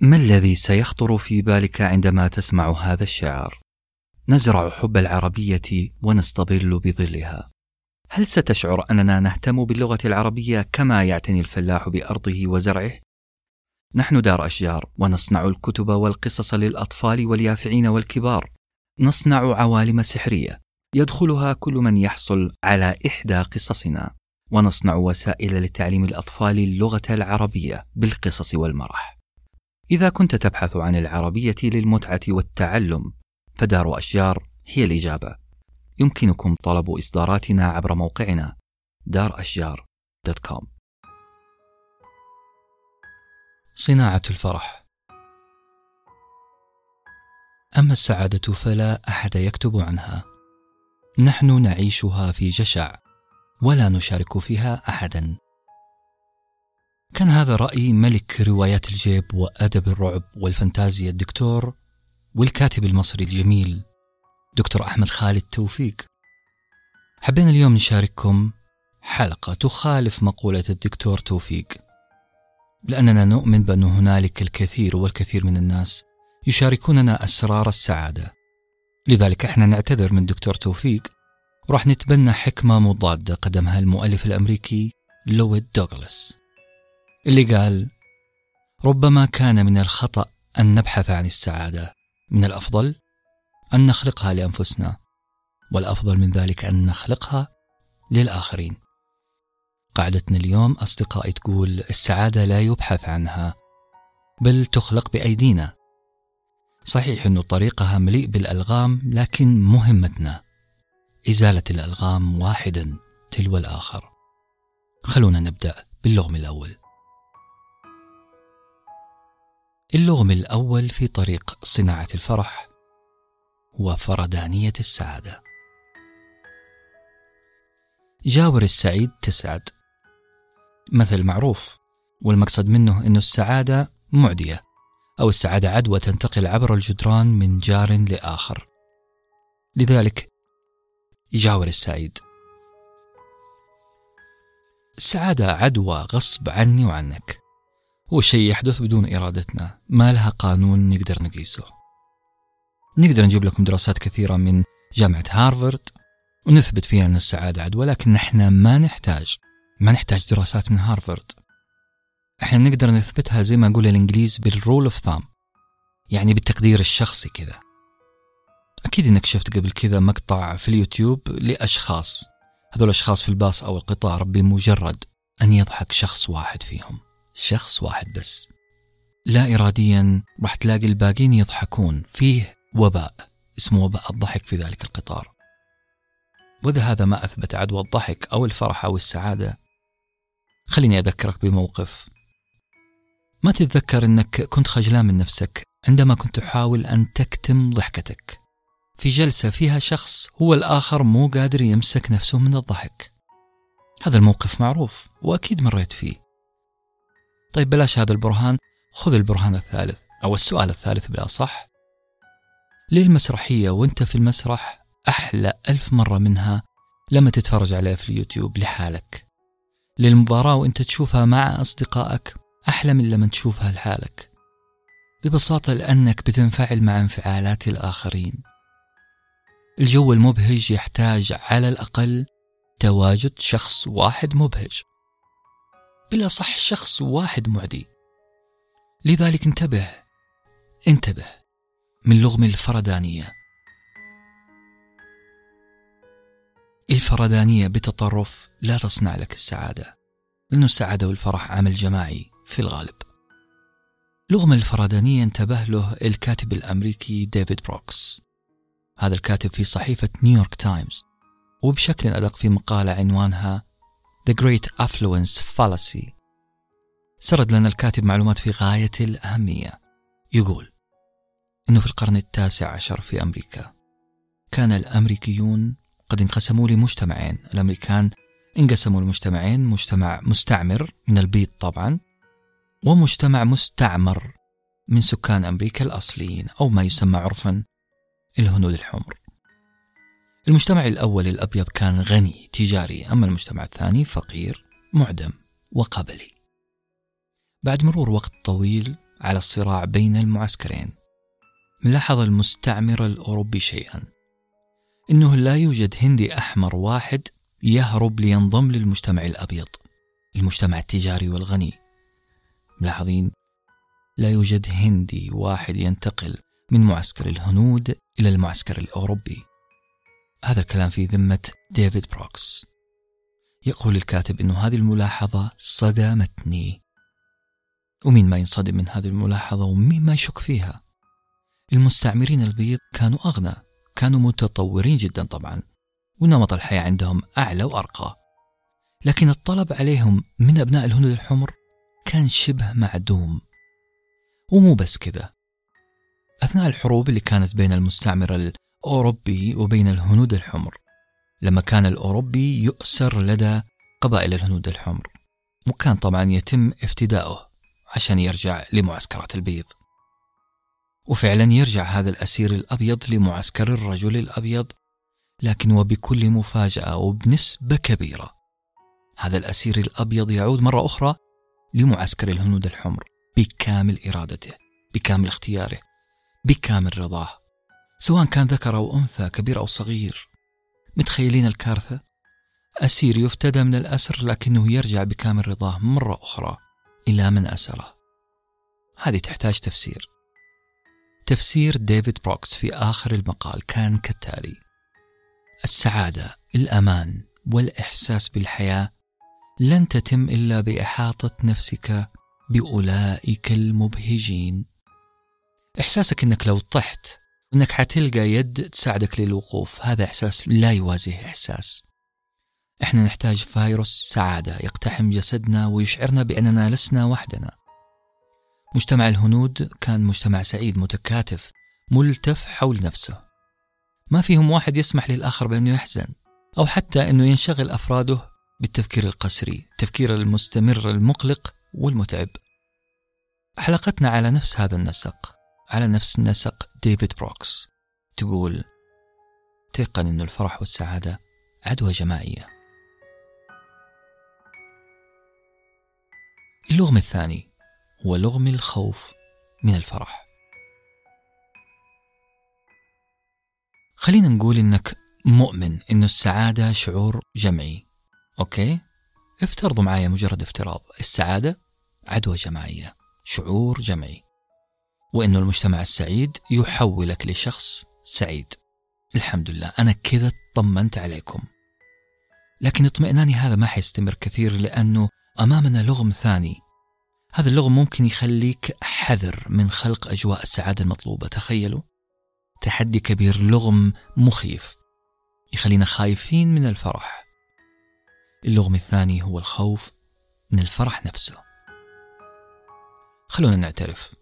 ما الذي سيخطر في بالك عندما تسمع هذا الشعار؟ نزرع حب العربية ونستظل بظلها. هل ستشعر أننا نهتم باللغة العربية كما يعتني الفلاح بأرضه وزرعه؟ نحن دار أشجار ونصنع الكتب والقصص للأطفال واليافعين والكبار. نصنع عوالم سحرية. يدخلها كل من يحصل على إحدى قصصنا. ونصنع وسائل لتعليم الأطفال اللغة العربية بالقصص والمرح. إذا كنت تبحث عن العربية للمتعة والتعلم فدار أشجار هي الإجابة. يمكنكم طلب إصداراتنا عبر موقعنا دار أشجار دوت كوم. صناعة الفرح. أما السعادة فلا أحد يكتب عنها. نحن نعيشها في جشع ولا نشارك فيها احدا. كان هذا رأي ملك روايات الجيب وأدب الرعب والفانتازيا الدكتور والكاتب المصري الجميل دكتور أحمد خالد توفيق. حبينا اليوم نشارككم حلقة تخالف مقولة الدكتور توفيق. لأننا نؤمن بأن هنالك الكثير والكثير من الناس يشاركوننا أسرار السعادة. لذلك إحنا نعتذر من دكتور توفيق وراح نتبنى حكمة مضادة قدمها المؤلف الأمريكي لويد دوغلاس. اللي قال ربما كان من الخطأ أن نبحث عن السعادة. من الأفضل أن نخلقها لأنفسنا والأفضل من ذلك أن نخلقها للآخرين. قاعدتنا اليوم أصدقائي تقول السعادة لا يبحث عنها بل تخلق بأيدينا. صحيح أن طريقها مليء بالألغام لكن مهمتنا إزالة الألغام واحدا تلو الآخر. خلونا نبدأ باللغم الأول. اللغم الأول في طريق صناعة الفرح هو فردانية السعادة. جاور السعيد تسعد. مثل معروف والمقصد منه أن السعادة معدية أو السعادة عدوى تنتقل عبر الجدران من جار لآخر. لذلك يجاور السعيد. السعادة عدوى غصب عني وعنك. هو شيء يحدث بدون إرادتنا. ما لها قانون نقدر نقيسه. نقدر نجيب لكم دراسات كثيرة من جامعة هارفارد ونثبت فيها أن السعادة عدوى لكن نحن ما نحتاج ما نحتاج دراسات من هارفارد. إحنا نقدر نثبتها زي ما نقول الإنجليز بال rule of thumb يعني بالتقدير الشخصي كذا. أكيد إنك شفت قبل كذا مقطع في اليوتيوب لأشخاص. هذول الأشخاص في الباص أو القطار بمجرد أن يضحك شخص واحد فيهم. شخص واحد بس. لا اراديا راح تلاقي الباقين يضحكون. فيه وباء اسمه وباء الضحك في ذلك القطار. وإذا هذا ما أثبت عدوى الضحك أو الفرح أو السعادة خليني أذكرك بموقف. ما تتذكر إنك كنت خجلان من نفسك عندما كنت تحاول أن تكتم ضحكتك؟ في جلسة فيها شخص هو الآخر مو قادر يمسك نفسه من الضحك. هذا الموقف معروف وأكيد مريت فيه. طيب بلاش هذا البرهان. خذ البرهان الثالث أو السؤال الثالث بلا صح. ليه المسرحية وأنت في المسرح أحلى ألف مرة منها لما تتفرج عليها في اليوتيوب لحالك. للمباراة وأنت تشوفها مع أصدقائك أحلى من لما تشوفها لحالك. ببساطة لأنك بتنفعل مع انفعالات الآخرين. الجو المبهج يحتاج على الأقل تواجد شخص واحد مبهج. بالأصح شخص واحد معدي. لذلك انتبه انتبه من لغم الفردانية الفردانية بتطرف لا تصنع لك السعادة لأن السعادة والفرح عمل جماعي في الغالب. لغم الفردانية انتبه له الكاتب الأمريكي ديفيد بروكس. هذا الكاتب في صحيفة نيويورك تايمز وبشكل أدق في مقالة عنوانها The Great Affluence Fallacy. سرد لنا الكاتب معلومات في غاية الأهمية. يقول أنه في القرن التاسع عشر في أمريكا كان الأمريكيون قد انقسموا لمجتمعين. الأمريكان انقسموا لمجتمعين مجتمع مستعمر من البيض طبعا ومجتمع مستعمر من سكان أمريكا الأصليين أو ما يسمى عرفا الهنود الحمر. المجتمع الأول الأبيض كان غني تجاري. أما المجتمع الثاني فقير معدم وقبلي. بعد مرور وقت طويل على الصراع بين المعسكرين لاحظ المستعمر الأوروبي شيئا. إنه لا يوجد هندي أحمر واحد يهرب لينضم للمجتمع الأبيض. المجتمع التجاري والغني. ملاحظين؟ لا يوجد هندي واحد ينتقل من معسكر الهنود إلى المعسكر الأوروبي. هذا الكلام في ذمة ديفيد بروكس. يقول الكاتب أن هذه الملاحظة صدمتني ومين ما ينصدم من هذه الملاحظة ومين ما يشك فيها. المستعمرين البيض كانوا أغنى كانوا متطورين جدا طبعا ونمط الحياة عندهم أعلى وأرقى. لكن الطلب عليهم من أبناء الهنود الحمر كان شبه معدوم. ومو بس كذا. أثناء الحروب اللي كانت بين المستعمر الأوروبي وبين الهنود الحمر. لما كان الأوروبي يؤسر لدى قبائل الهنود الحمر. وكان طبعا يتم افتداؤه عشان يرجع لمعسكرات البيض. وفعلا يرجع هذا الأسير الأبيض لمعسكر الرجل الأبيض لكن وبكل مفاجأة وبنسبة كبيرة هذا الأسير الأبيض يعود مرة أخرى لمعسكر الهنود الحمر بكامل إرادته بكامل اختياره بكامل رضاه. سواء كان ذكر أو أنثى كبير أو صغير. متخيلين الكارثة؟ أسير يفتدى من الأسر لكنه يرجع بكامل رضاه مرة أخرى إلى من أسره. هذه تحتاج تفسير. تفسير ديفيد بروكس في آخر المقال كان كالتالي السعادة الأمان والإحساس بالحياة لن تتم إلا بإحاطة نفسك بأولئك المبهجين. إحساسك أنك لو طحت أنك حتلقى يد تساعدك للوقوف. هذا إحساس لا يوازيه إحساس. إحنا نحتاج فيروس سعادة يقتحم جسدنا ويشعرنا بأننا لسنا وحدنا. مجتمع الهنود كان مجتمع سعيد متكاتف ملتف حول نفسه. ما فيهم واحد يسمح للآخر بأنه يحزن أو حتى أنه ينشغل أفراده بالتفكير القسري التفكير المستمر المقلق والمتعب. حلقتنا على نفس هذا النسق. على نفس نسق ديفيد بروكس تقول تيقن أن الفرح والسعادة عدوى جماعية. اللغم الثاني هو لغم الخوف من الفرح. خلينا نقول إنك مؤمن انه السعادة شعور جمعي. okay؟ افترضوا معايا مجرد افتراض. السعادة عدوى جماعية شعور جمعي. وانه المجتمع السعيد يحولك لشخص سعيد. الحمد لله. أنا كذا طمنت عليكم. لكن اطمئناني هذا ما حيستمر كثير لأنه أمامنا لغم ثاني. هذا اللغم ممكن يخليك حذر من خلق أجواء السعادة المطلوبة. تخيلوا. تحدي كبير لغم مخيف. يخلينا خايفين من الفرح. اللغم الثاني هو الخوف من الفرح نفسه. خلونا نعترف.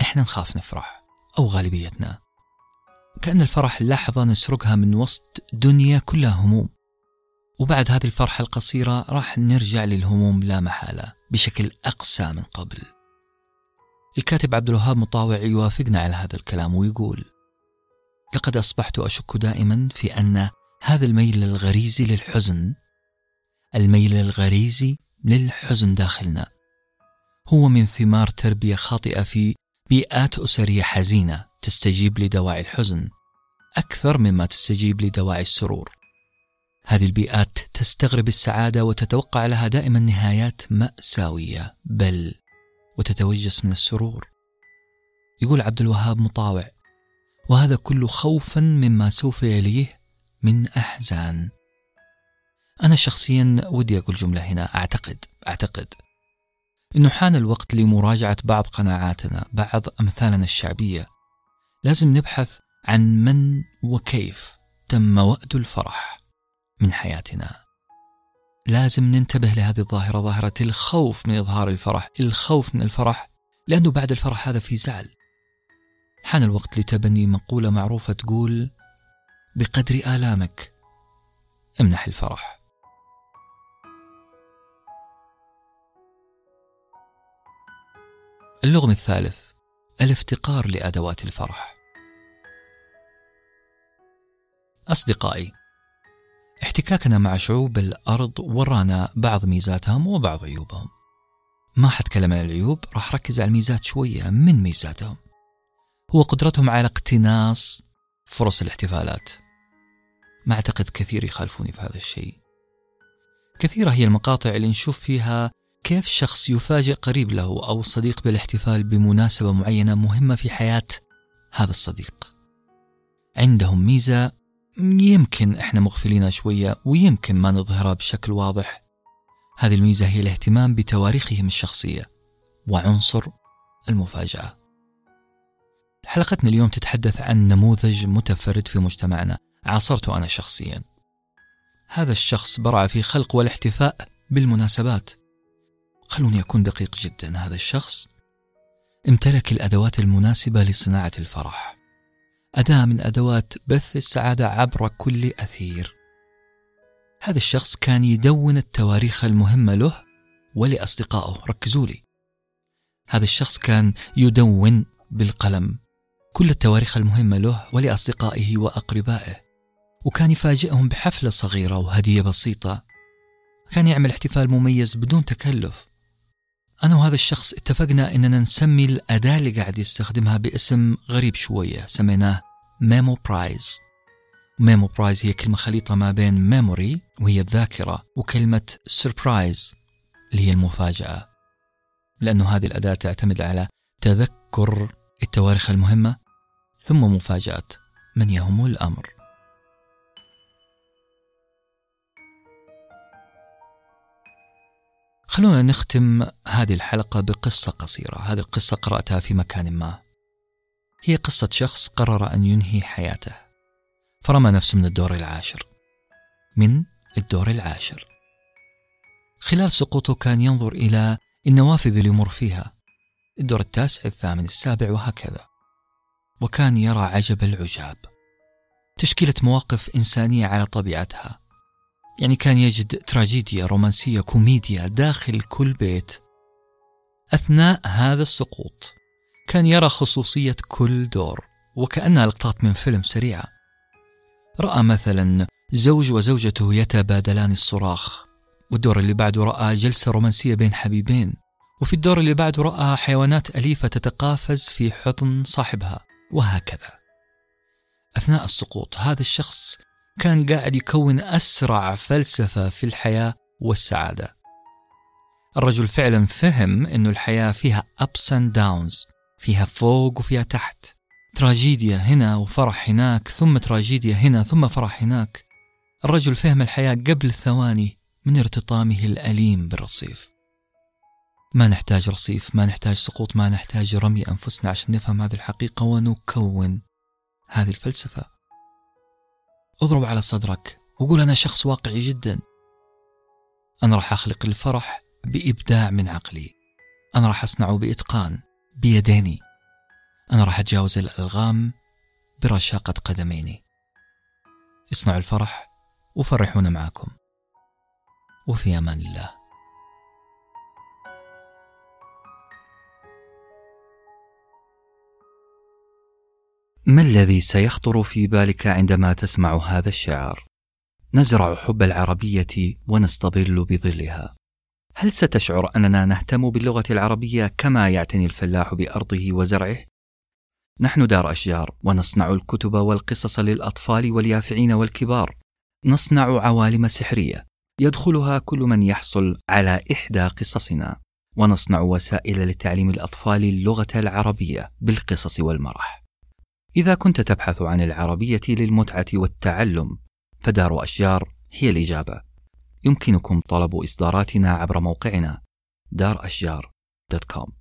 إحنا نخاف نفرح أو غالبيتنا. كأن الفرح لحظة نسرقها من وسط دنيا كلها هموم. وبعد هذه الفرحة القصيرة راح نرجع للهموم لا محالة بشكل أقسى من قبل. الكاتب عبد الوهاب مطاوع يوافقنا على هذا الكلام ويقول لقد أصبحت أشك دائما في أن هذا الميل الغريزي للحزن الميل الغريزي للحزن داخلنا هو من ثمار تربية خاطئة في بيئات أسرية حزينة تستجيب لدواعي الحزن أكثر مما تستجيب لدواعي السرور. هذه البيئات تستغرب السعادة وتتوقع لها دائما نهايات مأساوية بل وتتوجس من السرور. يقول عبد الوهاب مطاوع وهذا كله خوفا مما سوف يليه من أحزان. أنا شخصيا ودي أقول جملة هنا أعتقد أعتقد. أنه حان الوقت لمراجعة بعض قناعاتنا بعض أمثالنا الشعبية. لازم نبحث عن من وكيف تم وأد الفرح من حياتنا. لازم ننتبه لهذه الظاهرة ظاهرة الخوف من إظهار الفرح الخوف من الفرح لأنه بعد الفرح هذا في زعل. حان الوقت لتبني مقولة معروفة تقول بقدر آلامك امنح الفرح. اللغم الثالث الافتقار لأدوات الفرح. أصدقائي احتكاكنا مع شعوب الأرض ورانا بعض ميزاتهم وبعض عيوبهم. ما حتكلم عن العيوب راح ركز على الميزات شوية من ميزاتهم. هو قدرتهم على اقتناص فرص الاحتفالات. ما أعتقد كثير يخالفوني في هذا الشيء. كثيرة هي المقاطع اللي نشوف فيها كيف شخص يفاجئ قريب له أو صديق بالاحتفال بمناسبة معينة مهمة في حياة هذا الصديق؟ عندهم ميزة يمكن إحنا مغفلينها شوية ويمكن ما نظهرها بشكل واضح. هذه الميزة هي الاهتمام بتواريخهم الشخصية وعنصر المفاجأة. حلقتنا اليوم تتحدث عن نموذج متفرد في مجتمعنا. عاصرته أنا شخصيا. هذا الشخص برع في خلق والاحتفاء بالمناسبات. خلوني أكون دقيق جدا. هذا الشخص امتلك الأدوات المناسبة لصناعة الفرح. أداة من أدوات بث السعادة عبر كل أثير. هذا الشخص كان يدون التواريخ المهمة له ولأصدقائه. ركزوا لي. هذا الشخص كان يدون بالقلم كل التواريخ المهمة له ولأصدقائه وأقربائه. وكان يفاجئهم بحفلة صغيرة وهدية بسيطة. كان يعمل احتفال مميز بدون تكلف. أنا وهذا الشخص اتفقنا أننا نسمي الأداة اللي قاعد يستخدمها باسم غريب شوية سميناه memoprise memoprise هي كلمة خليطة ما بين memory وهي الذاكرة وكلمة surprise اللي هي المفاجأة. لأنه هذه الأداة تعتمد على تذكر التواريخ المهمة ثم مفاجأة من يهم الأمر. خلونا نختم هذه الحلقة بقصة قصيرة. هذه القصة قرأتها في مكان ما. هي قصة شخص قرر أن ينهي حياته. فرمى نفسه من الدور العاشر. من الدور العاشر. خلال سقوطه كان ينظر إلى النوافذ اللي يمر فيها. الدور التاسع الثامن السابع وهكذا. وكان يرى عجب العجاب. تشكيلة مواقف إنسانية على طبيعتها. يعني كان يجد تراجيديا رومانسية كوميديا داخل كل بيت. أثناء هذا السقوط كان يرى خصوصية كل دور وكأنها لقطات من فيلم سريعة رأى مثلا زوج وزوجته يتبادلان الصراخ والدور اللي بعده رأى جلسة رومانسية بين حبيبين وفي الدور اللي بعده رأى حيوانات أليفة تتقافز في حضن صاحبها وهكذا. أثناء السقوط هذا الشخص كان قاعد يكون أسرع فلسفة في الحياة والسعادة. الرجل فعلا فهم أنه الحياة فيها ups and downs فيها فوق وفيها تحت. تراجيديا هنا وفرح هناك ثم تراجيديا هنا ثم فرح هناك. الرجل فهم الحياة قبل ثواني من ارتطامه الأليم بالرصيف. ما نحتاج رصيف ما نحتاج سقوط ما نحتاج رمي أنفسنا عشان نفهم هذه الحقيقة ونكون هذه الفلسفة. اضرب على صدرك وقول أنا شخص واقعي جدا. أنا راح أخلق الفرح بإبداع من عقلي. أنا راح أصنعه بإتقان بيديني. أنا راح أتجاوز الألغام برشاقة قدميني. اصنعوا الفرح وفرحونا معكم. وفي أمان الله. ما الذي سيخطر في بالك عندما تسمع هذا الشعر نزرع حب العربية ونستظل بظلها. هل ستشعر أننا نهتم باللغة العربية كما يعتني الفلاح بأرضه وزرعه؟ نحن دار أشجار ونصنع الكتب والقصص للأطفال واليافعين والكبار. نصنع عوالم سحرية. يدخلها كل من يحصل على إحدى قصصنا. ونصنع وسائل لتعليم الأطفال اللغة العربية بالقصص والمرح. إذا كنت تبحث عن العربية للمتعة والتعلم فدار أشجار هي الإجابة. يمكنكم طلب إصداراتنا عبر موقعنا دار أشجار دوت كوم